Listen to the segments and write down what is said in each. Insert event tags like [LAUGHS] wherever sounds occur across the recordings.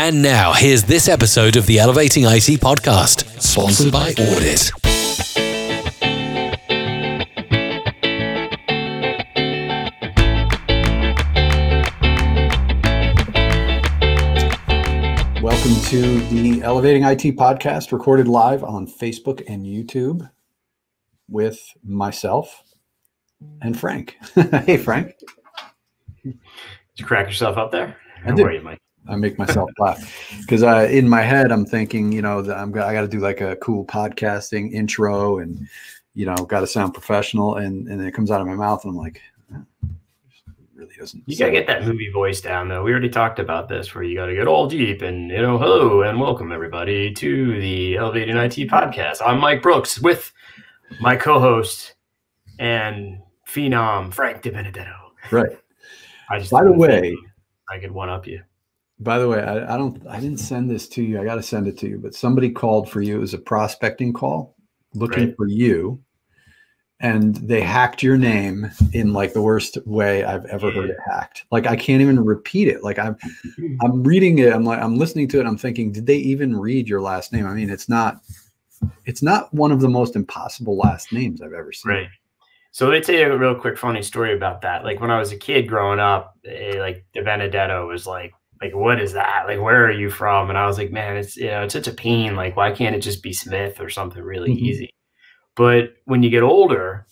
And now, here's this episode of the Elevating IT podcast, sponsored by Audit. Welcome to the Elevating IT podcast, recorded live on Facebook and YouTube with myself and Frank. [LAUGHS] hey, Frank. Did you crack yourself up there? I did. You, Mike? I make myself laugh because uh, in my head I'm thinking, you know, I'm I got to do like a cool podcasting intro and you know, got to sound professional, and and it comes out of my mouth, and I'm like, really doesn't. You gotta get that movie voice down, though. We already talked about this, where you got to get all deep and you know, hello and welcome everybody to the Elevating IT podcast. I'm Mike Brooks with my co-host and phenom Frank De Benedetto. Right. I just by the way, I could one up you. By the way, I, I don't. I didn't send this to you. I got to send it to you. But somebody called for you. It was a prospecting call, looking right. for you, and they hacked your name in like the worst way I've ever heard it hacked. Like I can't even repeat it. Like I'm, [LAUGHS] I'm reading it. I'm like I'm listening to it. I'm thinking, did they even read your last name? I mean, it's not. It's not one of the most impossible last names I've ever seen. Right. So let me tell you a real quick funny story about that. Like when I was a kid growing up, eh, like the Benedetto was like like what is that? Like where are you from? And i was like man it's you know it's such a pain. Like why can't it just be smith or something really mm-hmm. easy? But when you get older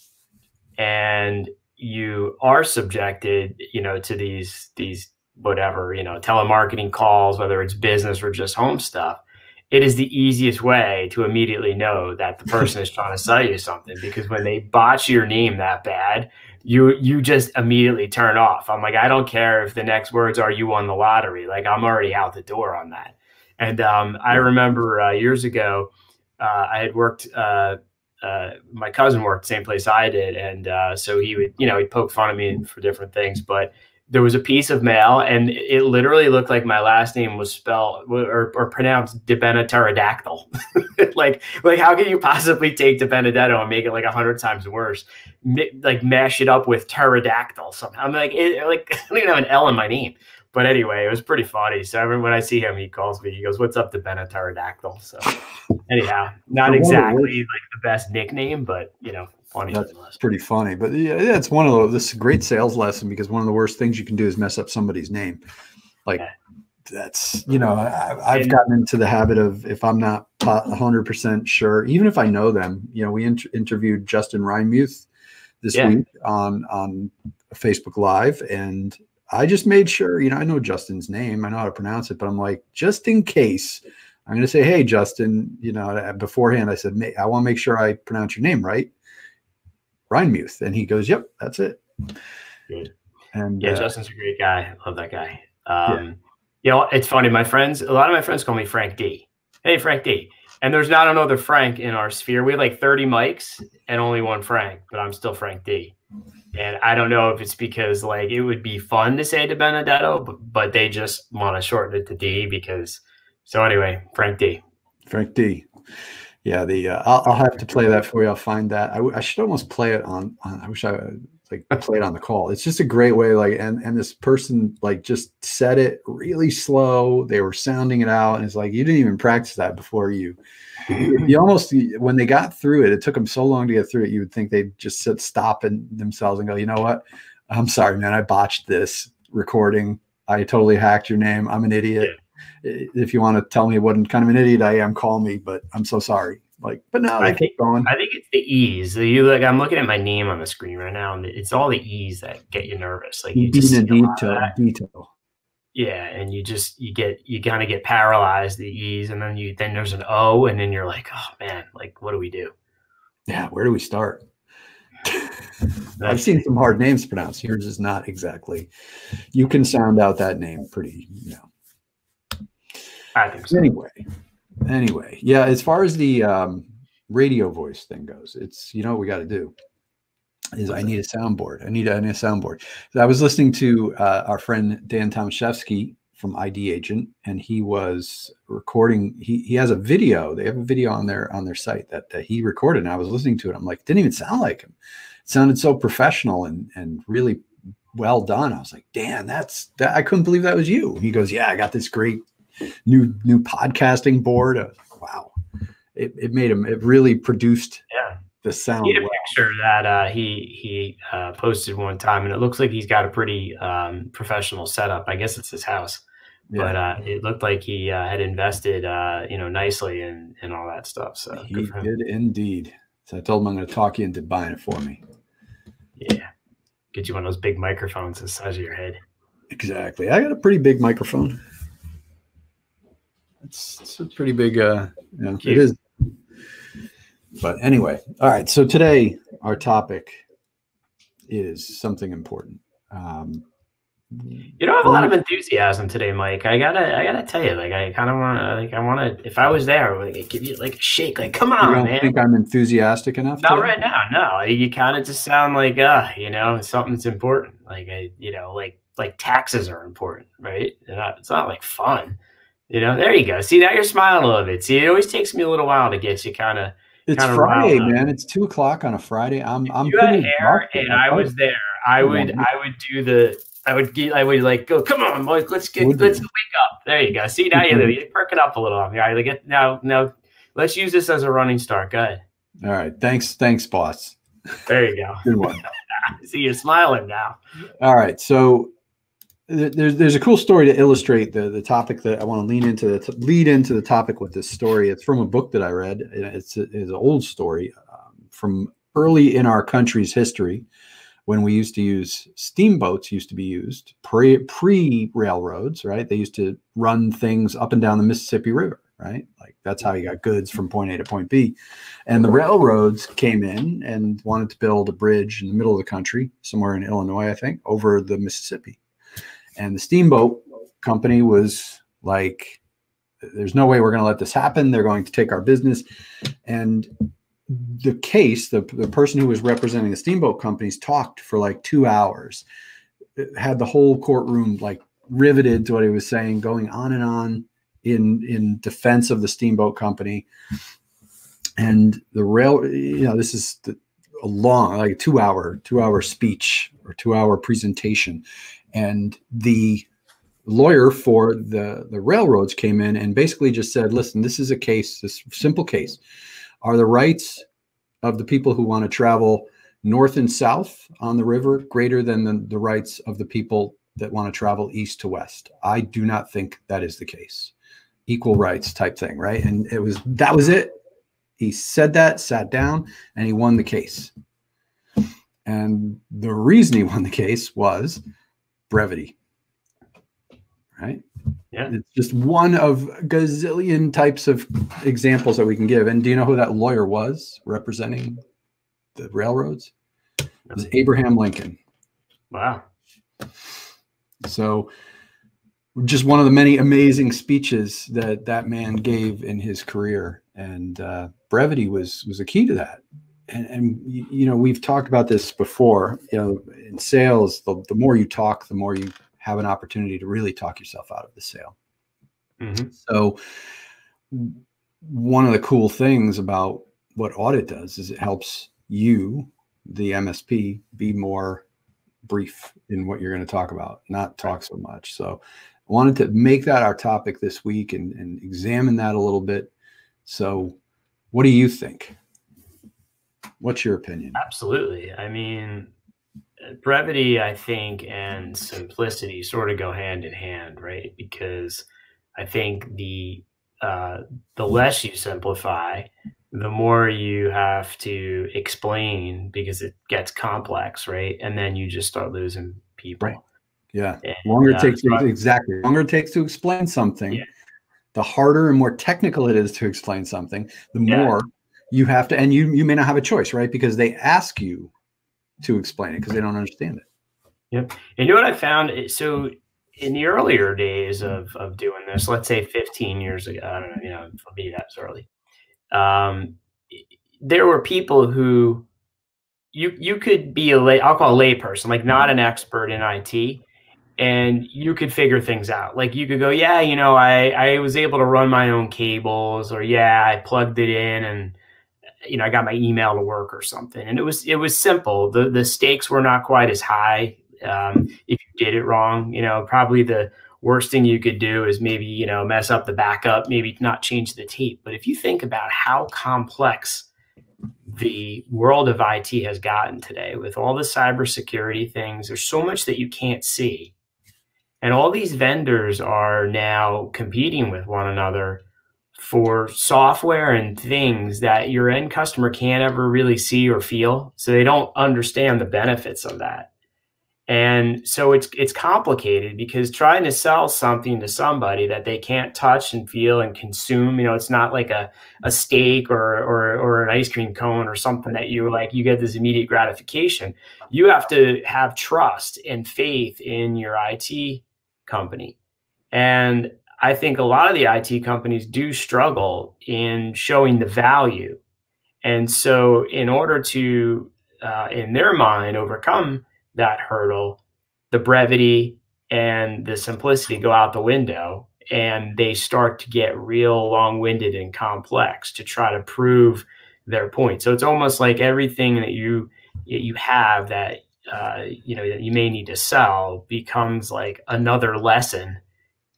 and you are subjected you know to these these whatever you know telemarketing calls whether it's business or just home stuff it is the easiest way to immediately know that the person is trying to sell you something because when they botch your name that bad you you just immediately turn off. I'm like, I don't care if the next words are you won the lottery. Like I'm already out the door on that. And um, I remember uh, years ago, uh, I had worked. Uh, uh my cousin worked the same place I did, and uh, so he would, you know, he'd poke fun of me for different things. But there was a piece of mail, and it literally looked like my last name was spelled or, or pronounced pterodactyl. [LAUGHS] like, like how can you possibly take De Benedetto and make it like a hundred times worse? Like mash it up with pterodactyl somehow. I'm like, it, like [LAUGHS] I don't even have an L in my name. But anyway, it was pretty funny. So every, when I see him, he calls me. He goes, "What's up, pterodactyl?" So anyhow, not exactly like the best nickname, but you know, funny. That's pretty funny. But yeah, it's one of those. This great sales lesson because one of the worst things you can do is mess up somebody's name. Like yeah. that's you know I, have gotten into the habit of if I'm not 100 percent sure, even if I know them. You know, we inter- interviewed Justin Reinmuth this yeah. week on on Facebook Live, and I just made sure. You know, I know Justin's name, I know how to pronounce it, but I'm like, just in case. I'm going to say, hey, Justin, you know, beforehand, I said, I want to make sure I pronounce your name right. Reinmuth. And he goes, Yep, that's it. Good. And yeah, uh, Justin's a great guy. Love that guy. Um, yeah. You know, it's funny. My friends, a lot of my friends call me Frank D. Hey, Frank D. And there's not another Frank in our sphere. We have like 30 mics and only one Frank, but I'm still Frank D. And I don't know if it's because like it would be fun to say to Benedetto, but, but they just want to shorten it to D because. So anyway, Frank D. Frank D yeah, the uh, I'll, I'll, have to play that for you. I'll find that. I, I should almost play it on, on. I wish I like play it on the call. It's just a great way. Like, and and this person like just said it really slow. They were sounding it out, and it's like you didn't even practice that before you. You almost when they got through it, it took them so long to get through it. You would think they'd just sit, stop and themselves and go, you know what? I'm sorry, man. I botched this recording. I totally hacked your name. I'm an idiot. Yeah Uh, if you want to tell me what kind of an idiot I am, call me. But I'm so sorry. Like, but no, I think going. I think it's the ease. You like, I'm looking at my name on the screen right now, and it's all the ease that get you nervous. Like you just detail, detail. Yeah, and you just you get you kind of get paralyzed the ease, and then you then there's an O, and then you're like, oh man, like what do we do? Yeah, where do we start? [LAUGHS] I've seen some hard names pronounced. Yours is not exactly. You can sound out that name pretty, you know, I think so. Anyway, anyway, yeah. As far as the um, radio voice thing goes, it's you know what we got to do is I need a soundboard. I need a, I need a soundboard. So I was listening to uh, our friend Dan Tomaszewski from ID Agent, and he was recording. He he has a video. They have a video on their on their site that, that he recorded, and I was listening to it. I'm like, didn't even sound like him. It sounded so professional and and really well done. I was like, Dan, that's that. I couldn't believe that was you. He goes, Yeah, I got this great new new podcasting board. Uh, wow, it, it made him. It really produced Yeah. the sound. He had a well. picture that uh, he he uh, posted one time, and it looks like he's got a pretty um, professional setup. I guess it's his house, Yeah. but uh, it looked like he uh, had invested, uh, you know, nicely in in all that stuff. So he good for him. did indeed. So I told him I'm going to talk you into buying it for me. Yeah, get you one of those big microphones the size of your head. Exactly. I got a pretty big microphone. It's, it's a pretty big. Uh, it But anyway, all right. So today our topic is something important. Um, You don't have a lot of enthusiasm today, Mike. I gotta, I gotta tell you, like, I kind of want to, like, I want to. If I was there, like, I'd give you like a shake, like, come on, you on, don't man. think I'm enthusiastic enough? Not today? right now, no. You kind of just sound like, uh, you know, something's important. Like, I, you know, like, like taxes are important, right? Not, it's not like fun. You know, there you go. See, now you're smiling a little bit. See, it always takes me a little while to get you kind of. It's Friday, man. It's two o'clock on a Friday. I'm. I'm. You had pretty hair, and I was there. I would, on. I would do the, I would get, I would like go. Come on, Mike. Let's get, Would let's you? wake up. There you go. See, now you you perk it up a little. All right, like get now, now. Let's use this as a running start. Go ahead. All right. Thanks. Thanks, boss. There you go. Good one. [LAUGHS] See, you're smiling now. All right. So there's there's a cool story to illustrate the the topic that I want to lean into the lead into the topic with this story. It's from a book that I read. It's a, it's an old story um, from early in our country's history when we used to use steamboats used to be used pre pre railroads right they used to run things up and down the mississippi river right like that's how you got goods from point a to point b and the railroads came in and wanted to build a bridge in the middle of the country somewhere in illinois i think over the mississippi and the steamboat company was like there's no way we're going to let this happen. They're going to take our business. And the case the, the person who was representing the steamboat companies talked for like two hours. It had the whole courtroom like riveted to what he was saying going on and on in in defense of the steamboat company. And the rail you know this is the, a long like a two hour two hour speech or two hour presentation and the lawyer for the the railroads came in and basically just said listen this is a case this simple case. Are the rights of the people who want to travel north and south on the river greater than the, the rights of the people that want to travel east to west? I do not think that is the case. Equal rights type thing right? And it was that was it. He said that sat down and he won the case. And the reason he won the case was brevity right? Yeah. it's just one of gazillion types of examples that we can give. And do you know who that lawyer was representing the railroads? It was abraham lincoln. Wow. so just one of the many amazing speeches that that man gave in his career. And uh, brevity was was a key to that and, and you know we've talked about this before you know in sales the, the more you talk the more you have an opportunity to really talk yourself out of the sale. Mhm. so one of the cool things about what audit does is it helps you the msp be more brief in what you're going to talk about not talk so much. So I wanted to make that our topic this week and, and examine that a little bit. So what do you think what's your opinion Absolutely. I mean, uh, brevity, I think, and simplicity sort of go hand in hand, right? Because I think the uh, the less you simplify, the more you have to explain because it gets complex, right? And then you just start losing people. Right. yeah And, longer it uh, takes so exactly longer it takes to explain something Yeah. the harder and more technical it is to explain something the Yeah. more you have to and you you may not have a choice right because they ask you to explain it because they don't understand it yep and You know what I found? So in the earlier days of of doing this, let's say 15 years ago, I don't know, you know, maybe that's early. Um, there were people who you you could be a lay, I'll call a layperson, like not an expert in IT, and you could figure things out. Like you could go, yeah, you know, I I was able to run my own cables, or yeah, I plugged it in and you know I got my email to work or something, and it was it was simple. the The stakes were not quite as high um, if you did it wrong. You know, probably the worst thing you could do is maybe you know mess up the backup maybe not change the tape but if you think about how complex the world of IT has gotten today with all the cybersecurity things there's so much that you can't see and all these vendors are now competing with one another for software and things that your end customer can't ever really see or feel so they don't understand the benefits of that and so it's it's complicated because trying to sell something to somebody that they can't touch and feel and consume, you know, it's not like a, a steak or, or or an ice cream cone or something that you like you get this immediate gratification. You have to have trust and faith in your IT company. And I think a lot of the IT companies do struggle in showing the value. And so in order to uh, in their mind overcome that hurdle, the brevity and the simplicity go out the window and they start to get real long-winded and complex to try to prove their point. So it's almost like everything that you you have that uh, you know that you may need to sell becomes like another lesson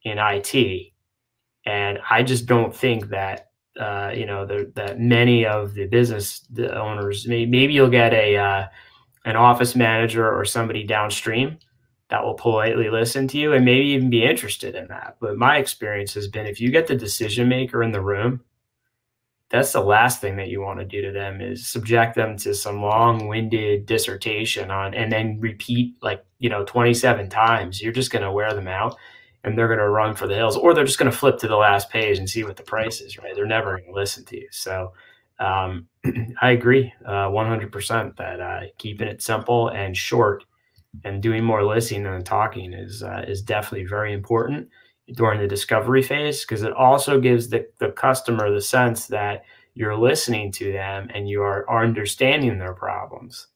in IT. And I just don't think that uh, you know the, that many of the business owners maybe, maybe you'll get a uh, an office manager or somebody downstream that will politely listen to you and maybe even be interested in that. But my experience has been if you get the decision maker in the room, that's the last thing that you want to do to them is subject them to some long-winded dissertation on and then repeat like, you know, 27 times. You're just going to wear them out and they're going to run for the hills or they're just going to flip to the last page and see what the price is, right? They're never going to listen to you. So um, [CLEARS THROAT] I agree uh, 100% that uh, keeping it simple and short and doing more listening than talking is uh, is definitely very important during the discovery phase because it also gives the, the customer the sense that you're listening to them and you are, are understanding their problems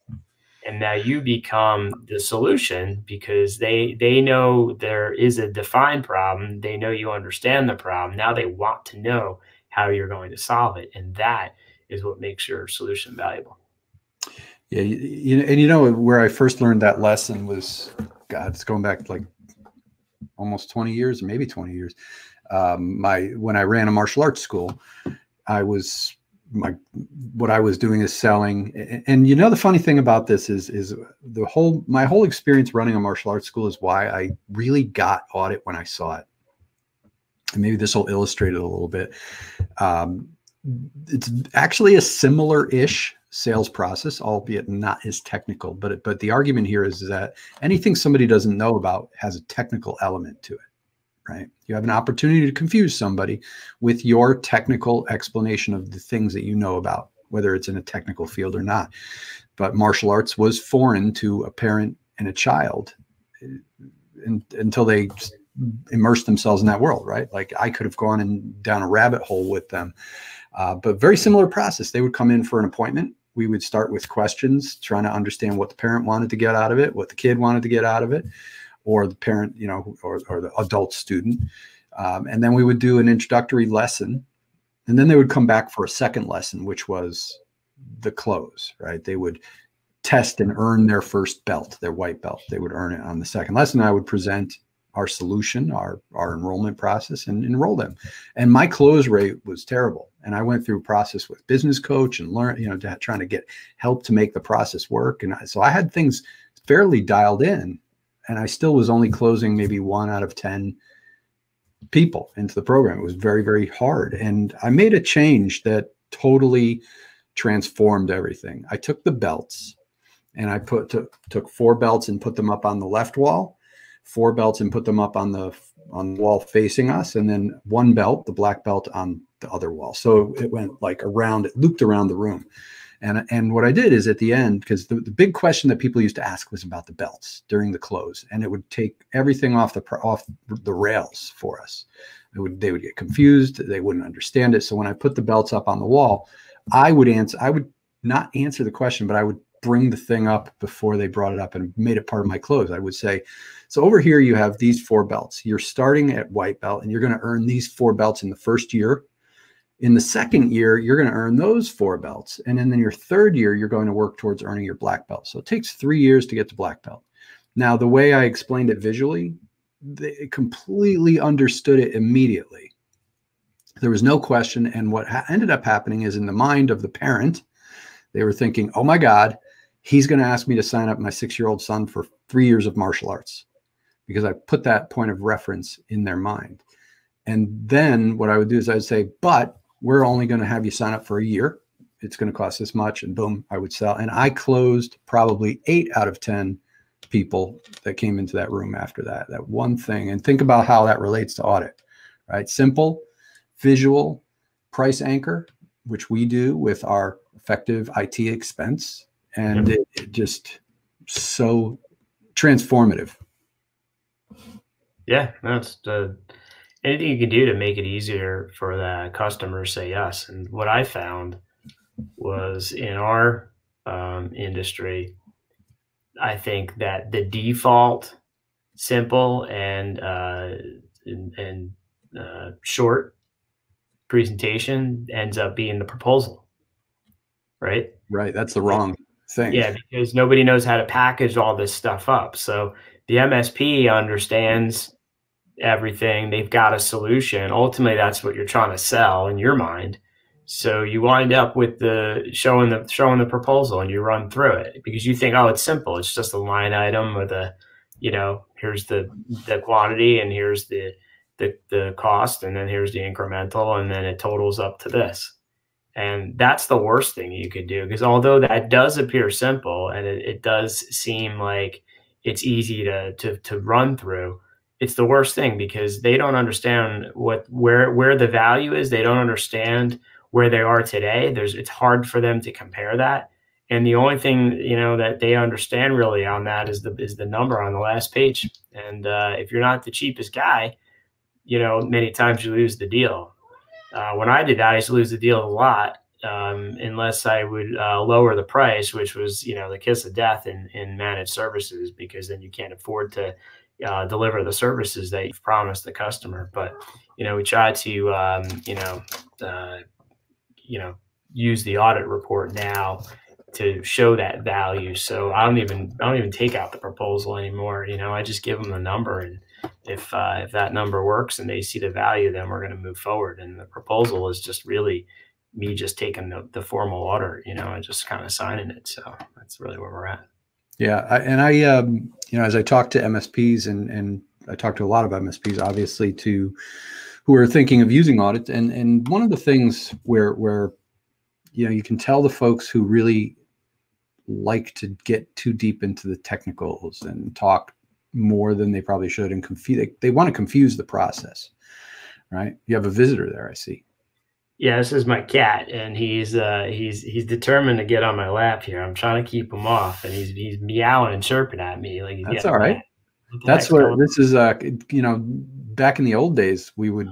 and now you become the solution because they they know there is a defined problem they know you understand the problem now they want to know how you're going to solve it and that is what makes your solution valuable. Yeah, you, you and you know where I first learned that lesson was God, it's going back like almost 20 years, maybe 20 years. Um, my when I ran a martial arts school, I was my what I was doing is selling. And, and you know the funny thing about this is is the whole my whole experience running a martial arts school is why I really got audit when I saw it. And maybe this will illustrate it a little bit. Um, it's actually a similar-ish sales process, albeit not as technical. But but the argument here is that anything somebody doesn't know about has a technical element to it, right? You have an opportunity to confuse somebody with your technical explanation of the things that you know about, whether it's in a technical field or not. But martial arts was foreign to a parent and a child in, until they immersed themselves in that world, right? Like I could have gone and down a rabbit hole with them uh, but very similar process. They would come in for an appointment. We would start with questions, trying to understand what the parent wanted to get out of it, what the kid wanted to get out of it, or the parent, you know, or, or the adult student. Um, and then we would do an introductory lesson. And then they would come back for a second lesson, which was the close, right? They would test and earn their first belt, their white belt. They would earn it on the second lesson. I would present our solution, our our enrollment process, and enroll them. And my close rate was terrible. And I went through a process with business coach and learn, you know, to, trying to get help to make the process work. And I, so I had things fairly dialed in, and I still was only closing maybe one out of ten people into the program. It was very very hard, and I made a change that totally transformed everything. I took the belts and I put took, took four belts and put them up on the left wall four belts and put them up on the on the wall facing us, and then one belt, the black belt, on the other wall. So it went like around, it looped around the room. And, and what I did is at the end, because the, the big question that people used to ask was about the belts during the close, and it would take everything off the off the rails for us. It would they would get confused, they wouldn't understand it. So when I put the belts up on the wall, I would answer. I would not answer the question, but I would bring the thing up before they brought it up and made it part of my close. I would say, so over here you have these four belts. You're starting at white belt and you're going to earn these four belts in the first year. In the second year, you're going to earn those four belts. And then in your third year, you're going to work towards earning your black belt. So it takes three years to get to black belt. Now, the way I explained it visually they completely understood it immediately. There was no question. And what ha- ended up happening is in the mind of the parent, they were thinking, oh my God, he's going to ask me to sign up my six year old son for three years of martial arts because I put that point of reference in their mind. And then what I would do is I'd say, but we're only going to have you sign up for a year. It's going to cost this much. And boom, I would sell. And I closed probably eight out of 10 people that came into that room after that, that one thing. And think about how that relates to audit, right? Simple, visual, price anchor, which we do with our effective IT expense. And it, it just so transformative. Yeah, that's uh, anything you can do to make it easier for the customer to say yes. And what I found was in our um, industry, I think that the default, simple and uh, and, and uh, short presentation ends up being the proposal, right? Right. That's the wrong thing. Yeah, because nobody knows how to package all this stuff up. So the MSP understands everything. They've got a solution. Ultimately, that's what you're trying to sell in your mind. So you wind up with the showing the showing the proposal and you run through it because you think, oh, it's simple. It's just a line item with a, you know, here's the the quantity and here's the the the cost and then here's the incremental and then it totals up to this. And that's the worst thing you could do because although that does appear simple and it, it does seem like it's easy to to to run through, it's the worst thing because they don't understand what where where the value is. They don't understand where they are today. There's it's hard for them to compare that. And the only thing you know that they understand really on that is the is the number on the last page. And uh, if you're not the cheapest guy, you know many times you lose the deal. Uh, when I did that, I used to lose the deal a lot um, unless I would uh, lower the price, which was you know the kiss of death in in managed services because then you can't afford to uh, deliver the services that you've promised the customer. But you know we try to um, you know uh, you know use the audit report now to show that value. So I don't even I don't even take out the proposal anymore. You know, I just give them the number, and if uh, if that number works and they see the value, then we're going to move forward. And the proposal is just really me just taking the, the formal order, you know, and just kind of signing it. So that's really where we're at. Yeah, I, and I, um, you know, as I talk to MSPs and and I talk to a lot of MSPs, obviously, to who are thinking of using audits, and and one of the things where where you know you can tell the folks who really like to get too deep into the technicals and talk more than they probably should and confuse they, they want to confuse the process right? You have a visitor there i see yeah this is my cat and he's uh he's he's determined to get on my lap here i'm trying to keep him off and he's he's meowing and chirping at me like he's that's all right that's where this is uh you know back in the old days we would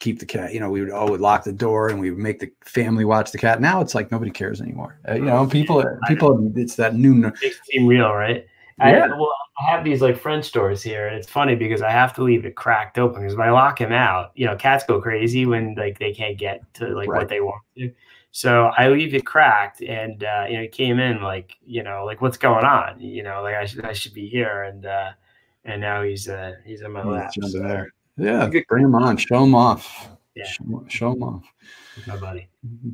keep the cat. You know, we would oh, would lock the door and we would make the family watch the cat. Now it's like nobody cares anymore. Uh, you know, people, people, it's that new. It seem real, right? Yeah. I, well, I have these like French doors here, and it's funny because I have to leave it cracked open because if I lock him out, you know, cats go crazy when like they can't get to like right. what they want to. So I leave it cracked, and uh, you know, he came in like, you know, like what's going on? You know, like I should I should be here, and uh, and now he's uh he's in my lap. So. there. Yeah, bring him on. Show him off. Yeah, show, show him off. My buddy.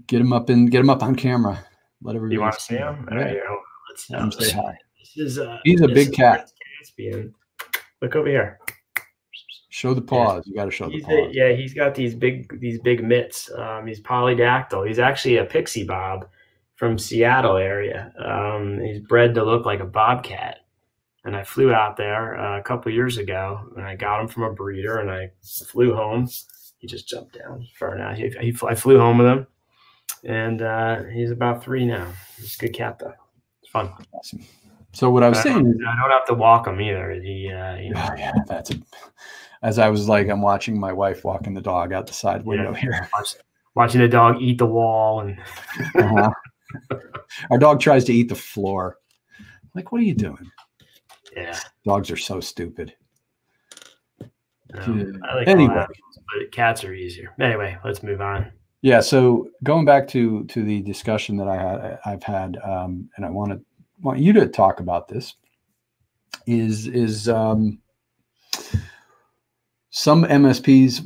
Get him up and get him up on camera. Let everybody. You want to see him? Yeah. Right, let's Let him say hi. Is uh, He's a big cat. Caspian. Look over here. Show the paws. Yeah. You got to show he's the paws. A, yeah, he's got these big these big mitts. Um, he's polydactyl. He's actually a pixie bob from Seattle area. Um, he's bred to look like a bobcat and I flew out there uh, a couple years ago, and I got him from a breeder, and I flew home. He just jumped down far now. He, he, I flew home with him, and uh, he's about three now. He's a good cat though. It's fun. Awesome. So what I was I saying, is, I don't have to walk him either. He, uh, you [LAUGHS] know, oh, yeah, that's a, as I was like, I'm watching my wife walking the dog out the side window yeah, here, [LAUGHS] watching the dog eat the wall, and [LAUGHS] uh-huh. our dog tries to eat the floor. Like, what are you doing? Yeah. Dogs are so stupid. Um, I like anyway, animals, but cats are easier. Anyway, let's move on. Yeah. So going back to to the discussion that I had, I've had, um, and I want to want you to talk about this. Is is um, some MSPs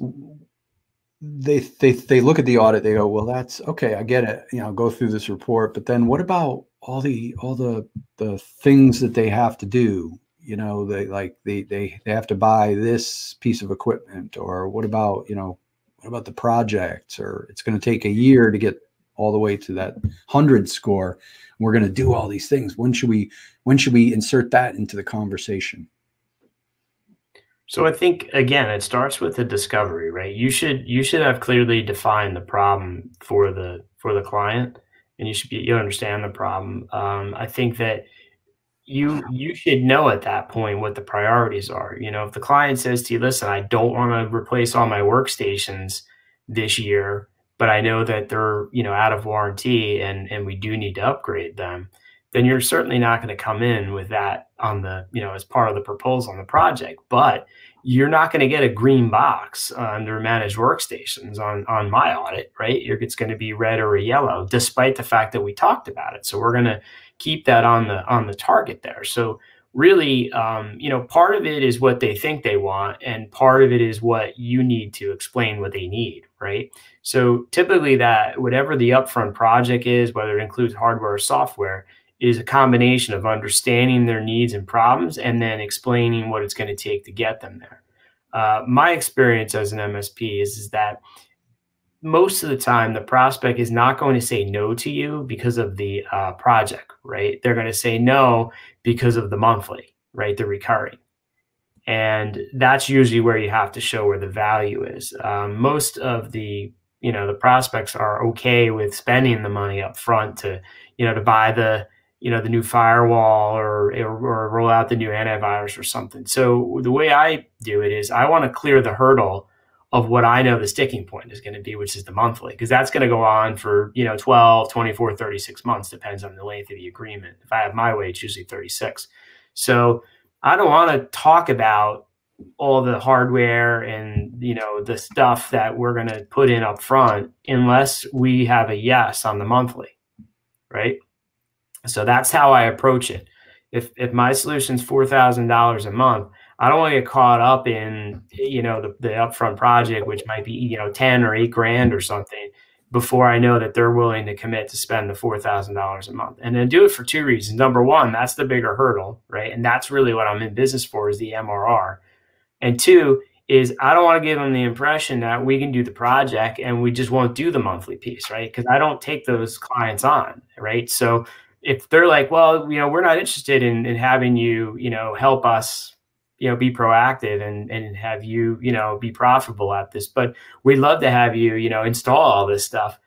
they they they look at the audit they go well that's okay i get it you know go through this report but then what about all the all the the things that they have to do you know they like they they they have to buy this piece of equipment or what about you know what about the projects or it's going to take a year to get all the way to that 100 score we're going to do all these things when should we when should we insert that into the conversation so I think again, it starts with the discovery, right? You should you should have clearly defined the problem for the for the client, and you should be you understand the problem. Um, I think that you you should know at that point what the priorities are. You know, if the client says to you, "Listen, I don't want to replace all my workstations this year, but I know that they're you know out of warranty and and we do need to upgrade them," then you're certainly not going to come in with that on the you know as part of the proposal on the project but you're not going to get a green box under managed workstations on on my audit right? It's going to be red or a yellow despite the fact that we talked about it. So we're going to keep that on the on the target there. So really um, you know part of it is what they think they want and part of it is what you need to explain what they need right so typically that whatever the upfront project is whether it includes hardware or software is a combination of understanding their needs and problems and then explaining what it's going to take to get them there. Uh, my experience as an MSP is, is that most of the time the prospect is not going to say no to you because of the uh, project, right? They're going to say no because of the monthly, right? The recurring. And that's usually where you have to show where the value is. Um, most of the you know the prospects are okay with spending the money up front to you know to buy the you know the new firewall or, or roll out the new antivirus or something so the way i do it is i want to clear the hurdle of what i know the sticking point is going to be which is the monthly because that's going to go on for you know 12 24 36 months depends on the length of the agreement. If i have my way it's usually 36 so i don't want to talk about all the hardware and you know the stuff that we're going to put in up front unless we have a yes on the monthly right? So that's how I approach it. If if my four thousand dollars a month, I don't want to get caught up in you know the, the upfront project, which might be you know ten or eight grand or something, before I know that they're willing to commit to spend the four thousand dollars a month. And then do it for two reasons. Number one, that's the bigger hurdle, right? And that's really what I'm in business for is the MRR. And two is I don't want to give them the impression that we can do the project and we just won't do the monthly piece, right? Because I don't take those clients on, right? So if they're like, well, you know, we're not interested in, in having you, you know, help us, you know, be proactive and, and have you, you know, be profitable at this, but we'd love to have you, you know, install all this stuff.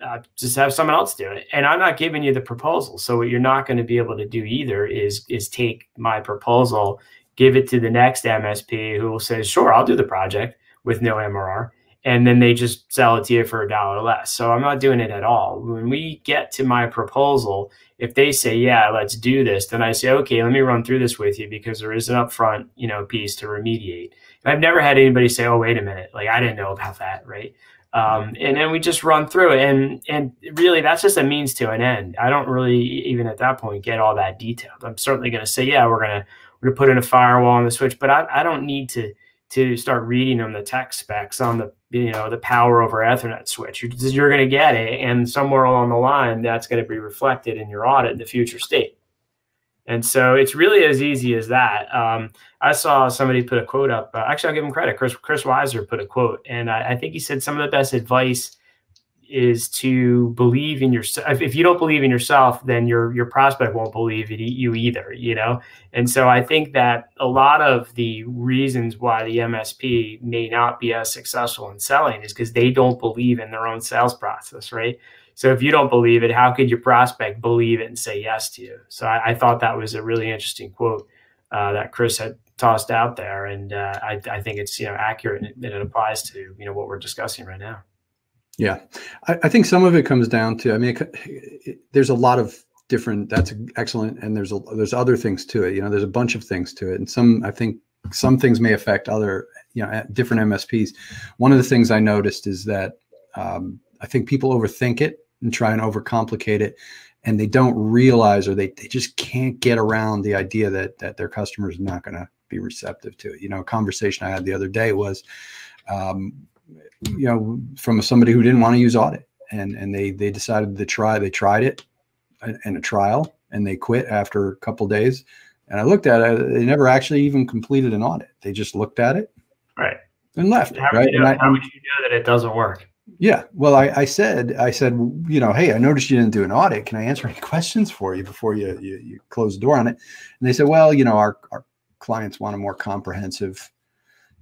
Uh, just have someone else do it. And I'm not giving you the proposal. So what you're not going to be able to do either is, is take my proposal, give it to the next MSP who will say, sure, I'll do the project with no MRR and then they just sell it to you for a dollar less. So I'm not doing it at all. When we get to my proposal, if they say, "Yeah, let's do this," then I say, "Okay, let me run through this with you because there is an upfront, you know, piece to remediate." And I've never had anybody say, "Oh, wait a minute, like I didn't know about that," right? Um, and then we just run through it, and and really that's just a means to an end. I don't really even at that point get all that detailed. I'm certainly going to say, "Yeah, we're gonna we're gonna put in a firewall on the switch," but I, I don't need to to start reading them the tech specs on the you know the power over Ethernet switch. You're, you're going to get it, and somewhere along the line, that's going to be reflected in your audit in the future state. And so it's really as easy as that. Um, I saw somebody put a quote up. Uh, actually, I'll give him credit. Chris Chris Weiser put a quote, and I, I think he said some of the best advice is to believe in yourself. If you don't believe in yourself, then your your prospect won't believe in you either. You know, and so I think that a lot of the reasons why the MSP may not be as successful in selling is because they don't believe in their own sales process, right? So if you don't believe it, how could your prospect believe it and say yes to you? So I, I thought that was a really interesting quote uh, that Chris had tossed out there, and uh, I, I, think it's you know accurate and it, it applies to you know what we're discussing right now. Yeah, I, I, think some of it comes down to. I mean, it, it, there's a lot of different. That's excellent, and there's a, there's other things to it. You know, there's a bunch of things to it, and some I think some things may affect other you know different MSPs. One of the things I noticed is that um, I think people overthink it and try and overcomplicate it, and they don't realize or they, they just can't get around the idea that that their customers not going to be receptive to it. You know, a conversation I had the other day was, um, you know, from somebody who didn't want to use audit, and and they they decided to try. They tried it in a trial, and they quit after a couple days. And I looked at it; they never actually even completed an audit. They just looked at it, right, and left. How, right? would you, know, I, how would you know that it doesn't work? Yeah. Well, I, I said, I said, you know, hey, I noticed you didn't do an audit. Can I answer any [LAUGHS] questions for you before you you, you close the door on it? And they said, well, you know, our, our clients want a more comprehensive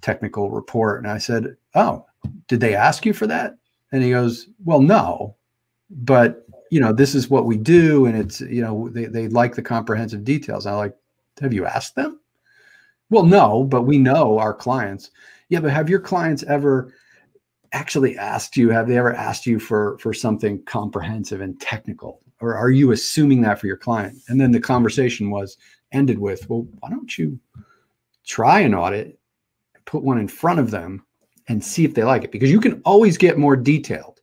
technical report. And I said, oh, did they ask you for that? And he goes, well, no, but you know, this is what we do, and it's you know, they they like the comprehensive details. I like, have you asked them? Well, no, but we know our clients. Yeah, but have your clients ever? actually asked you have they ever asked you for for something comprehensive and technical or are you assuming that for your client and then the conversation was ended with well why don't you try an audit put one in front of them and see if they like it because you can always get more detailed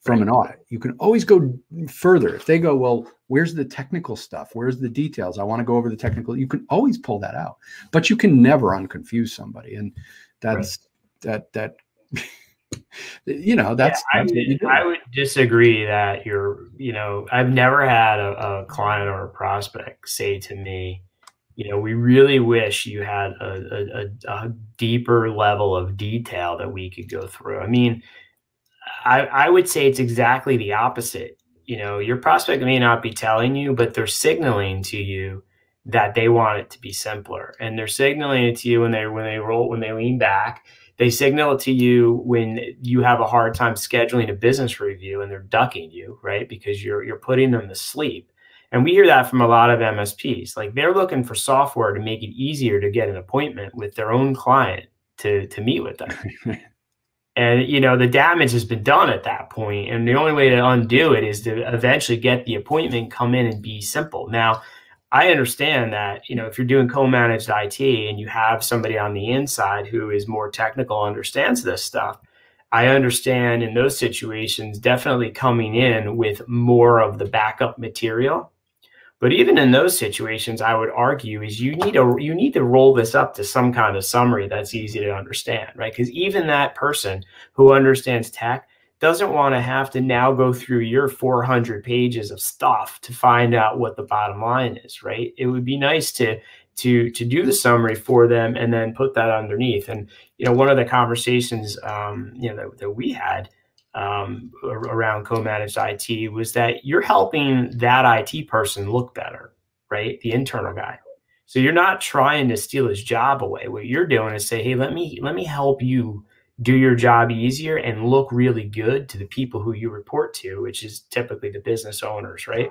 from right. an audit. You can always go further. If they go well where's the technical stuff? Where's the details? I want to go over the technical you can always pull that out. But you can never unconfuse somebody and that's right. that that [LAUGHS] you know that's, yeah, that's I, would, I, would, disagree that you're you know i've never had a, a, client or a prospect say to me you know we really wish you had a, a, a, deeper level of detail that we could go through i mean I, I would say it's exactly the opposite you know your prospect may not be telling you but they're signaling to you that they want it to be simpler and they're signaling it to you when they when they roll when they lean back they signal it to you when you have a hard time scheduling a business review and they're ducking you, right? Because you're you're putting them to sleep. And we hear that from a lot of MSPs. Like they're looking for software to make it easier to get an appointment with their own client to to meet with them. [LAUGHS] and you know the damage has been done at that point and the only way to undo it is to eventually get the appointment come in and be simple now I understand that, you know, if you're doing co-managed IT and you have somebody on the inside who is more technical, understands this stuff, I understand in those situations definitely coming in with more of the backup material. But even in those situations, I would argue is you need to you need to roll this up to some kind of summary that's easy to understand, right? Because even that person who understands tech doesn't want to have to now go through your 400 pages of stuff to find out what the bottom line is right it would be nice to to to do the summary for them and then put that underneath and you know one of the conversations um, you know that, that we had um, around co-managed IT was that you're helping that IT person look better, right? The internal guy. So you're not trying to steal his job away. What you're doing is say, hey, let me let me help you do your job easier and look really good to the people who you report to, which is typically the business owners, right?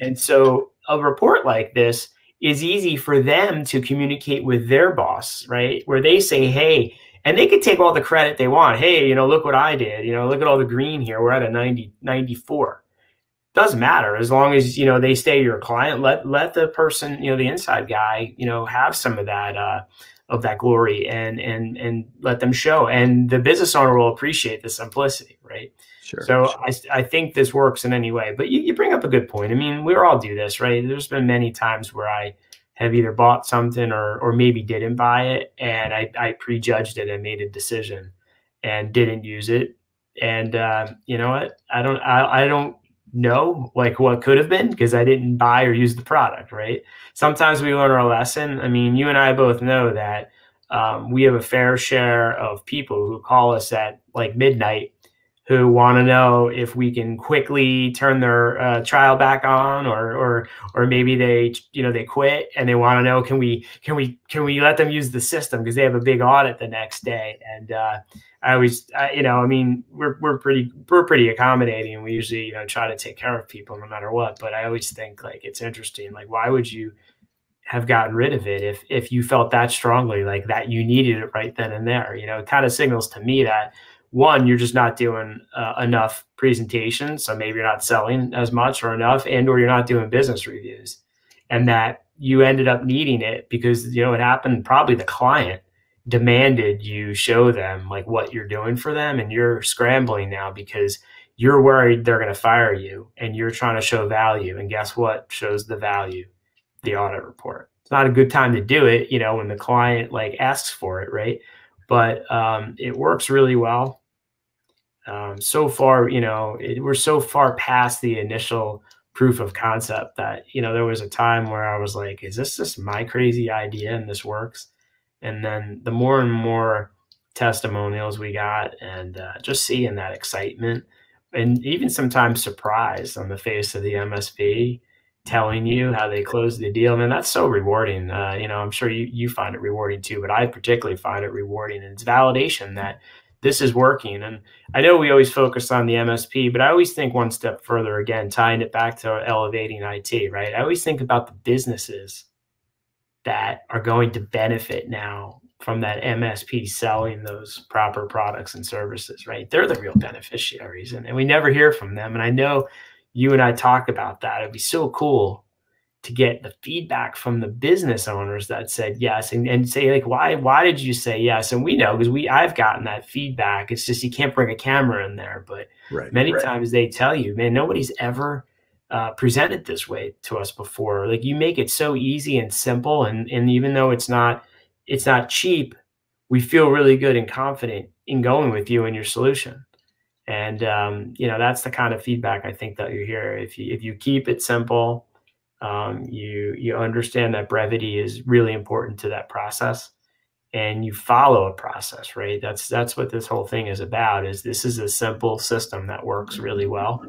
And so a report like this is easy for them to communicate with their boss, right? Where they say, hey, and they can take all the credit they want. Hey, you know, look what I did. You know, look at all the green here. We're at a 90, 94. Doesn't matter as long as you know they stay your client. Let let the person, you know, the inside guy, you know, have some of that uh, of that glory and and and let them show and the business owner will appreciate the simplicity right sure so sure. I, I think this works in any way but you, you bring up a good point i mean we all do this right there's been many times where i have either bought something or or maybe didn't buy it and i, I prejudged it and made a decision and didn't use it and uh, you know what i don't I, I don't know like what could have been because I didn't buy or use the product, right? Sometimes we learn our lesson. I mean, you and I both know that um, we have a fair share of people who call us at like midnight who want to know if we can quickly turn their uh, trial back on or or or maybe they you know they quit and they want to know can we can we can we let them use the system because they have a big audit the next day and uh, I always, I, you know, I mean, we're we're pretty we're pretty accommodating, we usually you know try to take care of people no matter what. But I always think like it's interesting, like why would you have gotten rid of it if if you felt that strongly, like that you needed it right then and there? You know, it kind of signals to me that one, you're just not doing uh, enough presentations, so maybe you're not selling as much or enough, and or you're not doing business reviews, and that you ended up needing it because you know it happened probably the client demanded you show them like what you're doing for them and you're scrambling now because you're worried they're going to fire you and you're trying to show value and guess what shows the value the audit report It's not a good time to do it, you know, when the client like asks for it, right? But um, it works really well. Um, so far, you know, it, we're so far past the initial proof of concept that you know there was a time where I was like, "Is this just my crazy idea and this works?" And then the more and more testimonials we got, and uh, just seeing that excitement, and even sometimes surprise on the face of the MSP telling you how they closed the deal, man, that's so rewarding. Uh, you know, I'm sure you you find it rewarding too, but I particularly find it rewarding, and it's validation that this is working. And I know we always focus on the MSP, but I always think one step further again, tying it back to elevating IT, right? I always think about the businesses that are going to benefit now from that MSP selling those proper products and services, right? They're the real beneficiaries. And, and we never hear from them. And I know you and I talk about that. It'd be so cool to get the feedback from the business owners that said yes. And, and say like why why did you say yes? And we know because we i've gotten that feedback. It's just you can't bring a camera in there. But right, many right. times they tell you man nobody's ever uh, presented this way to us before. Like you make it so easy and simple and and even though it's not it's not cheap we feel really good and confident in going with you and your solution. And um, you know that's the kind of feedback i think that you hear. If you if you keep it simple um, you you understand that brevity is really important to that process, and you follow a process. Right. That's that's what this whole thing is about. Is this is a simple system that works really well,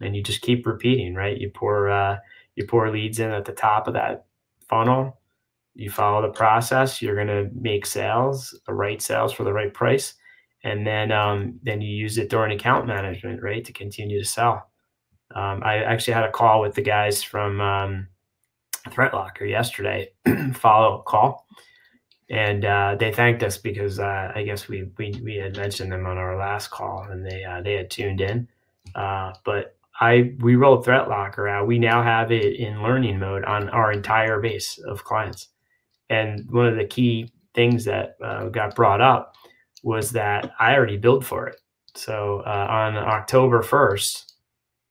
and you just keep repeating. Right. You pour uh, you pour leads in at the top of that funnel. You follow the process. You're to make sales, the right sales for the right price, and then um, then you use it during account management, right, to continue to sell. Um, I actually had a call with the guys from um, ThreatLocker yesterday, [CLEARS THROAT] follow up call, and uh, they thanked us because uh, I guess we, we we had mentioned them on our last call, and they uh, they had tuned in. Uh, but I we rolled ThreatLocker out. We now have it in learning mode on our entire base of clients, and one of the key things that uh, got brought up was that I already billed for it. So uh, on October first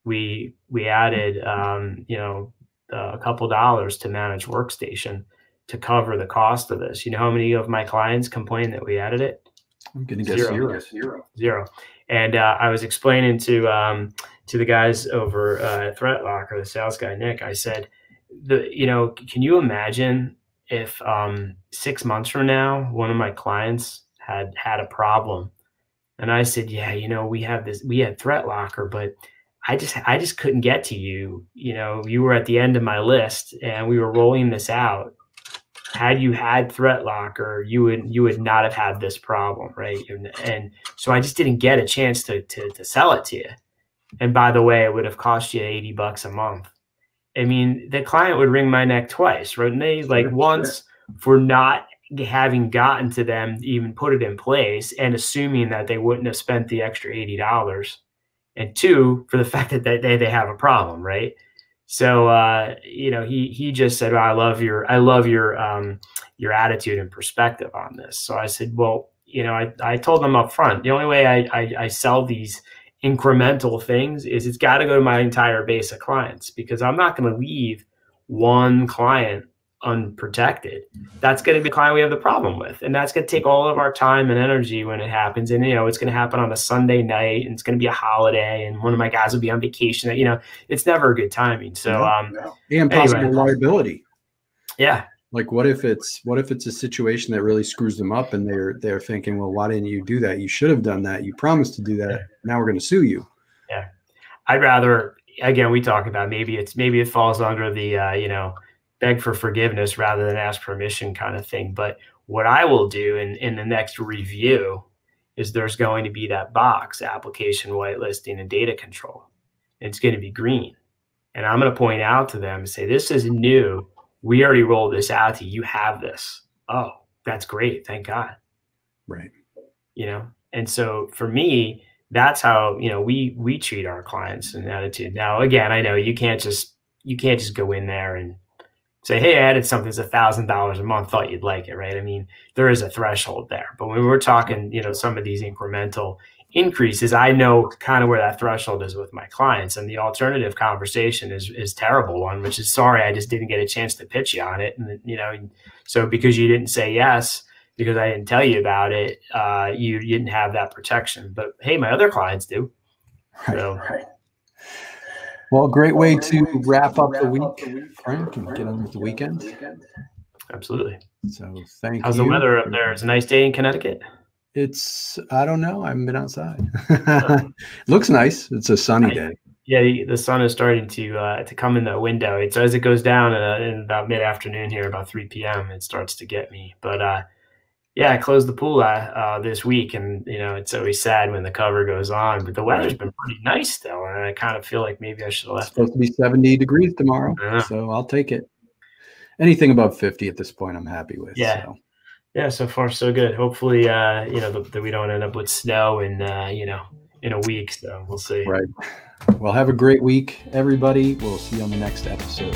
we we added um, you know a couple dollars to manage workstation to cover the cost of this. You know how many of my clients complain that we added it? I'm going to guess zero. Zero. Zero. And uh, I was explaining to um, to the guys over uh, at ThreatLocker, the sales guy Nick. I said, the you know, can you imagine if um, six months from now one of my clients had had a problem, and I said, yeah, you know, we have this, we had ThreatLocker, but I just I just couldn't get to you. You know, you were at the end of my list, and we were rolling this out. Had you had ThreatLocker, you would you would not have had this problem, right? And, and so I just didn't get a chance to, to to sell it to you. And by the way, it would have cost you eighty bucks a month. I mean, the client would wring my neck twice, wouldn't they? Like once for not having gotten to them, even put it in place, and assuming that they wouldn't have spent the extra eighty dollars and two for the [LAUGHS] fact that they, they have a problem right? So uh, you know he he just said well, i love your i love your um, your attitude and perspective on this. So i said well you know i, I told them up front the only way I, I, I sell these incremental things is it's got to go to my entire base of clients because i'm not going to leave one client unprotected, that's going to be the client we have the problem with. And that's going to take all of our time and energy when it happens. And, you know, it's going to happen on a Sunday night and it's going to be a holiday and one of my guys will be on vacation. You know, it's never a good timing. So, um, and possible anyway. liability. Yeah. Like what if it's what if it's a situation that really screws them up and they're they're thinking, well, why didn't you do that? You should have done that. You promised to do that. Yeah. Now we're going to sue you. Yeah, I'd rather again we talk about maybe it's maybe it falls under the uh, you know beg for forgiveness rather than ask permission kind of thing. But what I will do in, in the next review is there's going to be that box application whitelisting and data control. It's going to be green. And I'm going to point out to them and say, this is new. We already rolled this out to you. You have this. Oh, that's great. Thank God. Right. You know, and so for me, that's how, you know, we we treat our clients and attitude. Now, again, I know you can't just you can't just go in there and say, hey, I added something that's a thousand dollars a month, thought you'd like it, right? I mean, there is a threshold there. But when we're talking, you know, some of these incremental increases, I know kind of where that threshold is with my clients. And the alternative conversation is is terrible one, which is sorry, I just didn't get a chance to pitch you on it. And you know, so because you didn't say yes, because I didn't tell you about it, uh, you, you didn't have that protection. But hey, my other clients do. Right, so, right. Well, great way to wrap up the week, Frank, and get on with the weekend. Absolutely. So thank you. How's you. the weather up there? It's a nice day in Connecticut. It's I don't know. I haven't been outside. [LAUGHS] Looks nice. It's a sunny day. Yeah, the sun is starting to uh, to come in the window. It's as it goes down uh, in about mid afternoon here, about three p.m. It starts to get me. But uh, yeah, I closed the pool uh, uh, this week, and you know it's always sad when the cover goes on. But the weather's been pretty nice still, and I kind of feel like maybe I should have left. It's supposed to be seventy degrees tomorrow, so I'll take it. Anything above fifty at this point, I'm happy with. Yeah. So. Yeah, so far so good. Hopefully, uh, you know that we don't end up with snow in uh, you know in a week. So we'll see. Right. Well, have a great week, everybody. We'll see you on the next episode.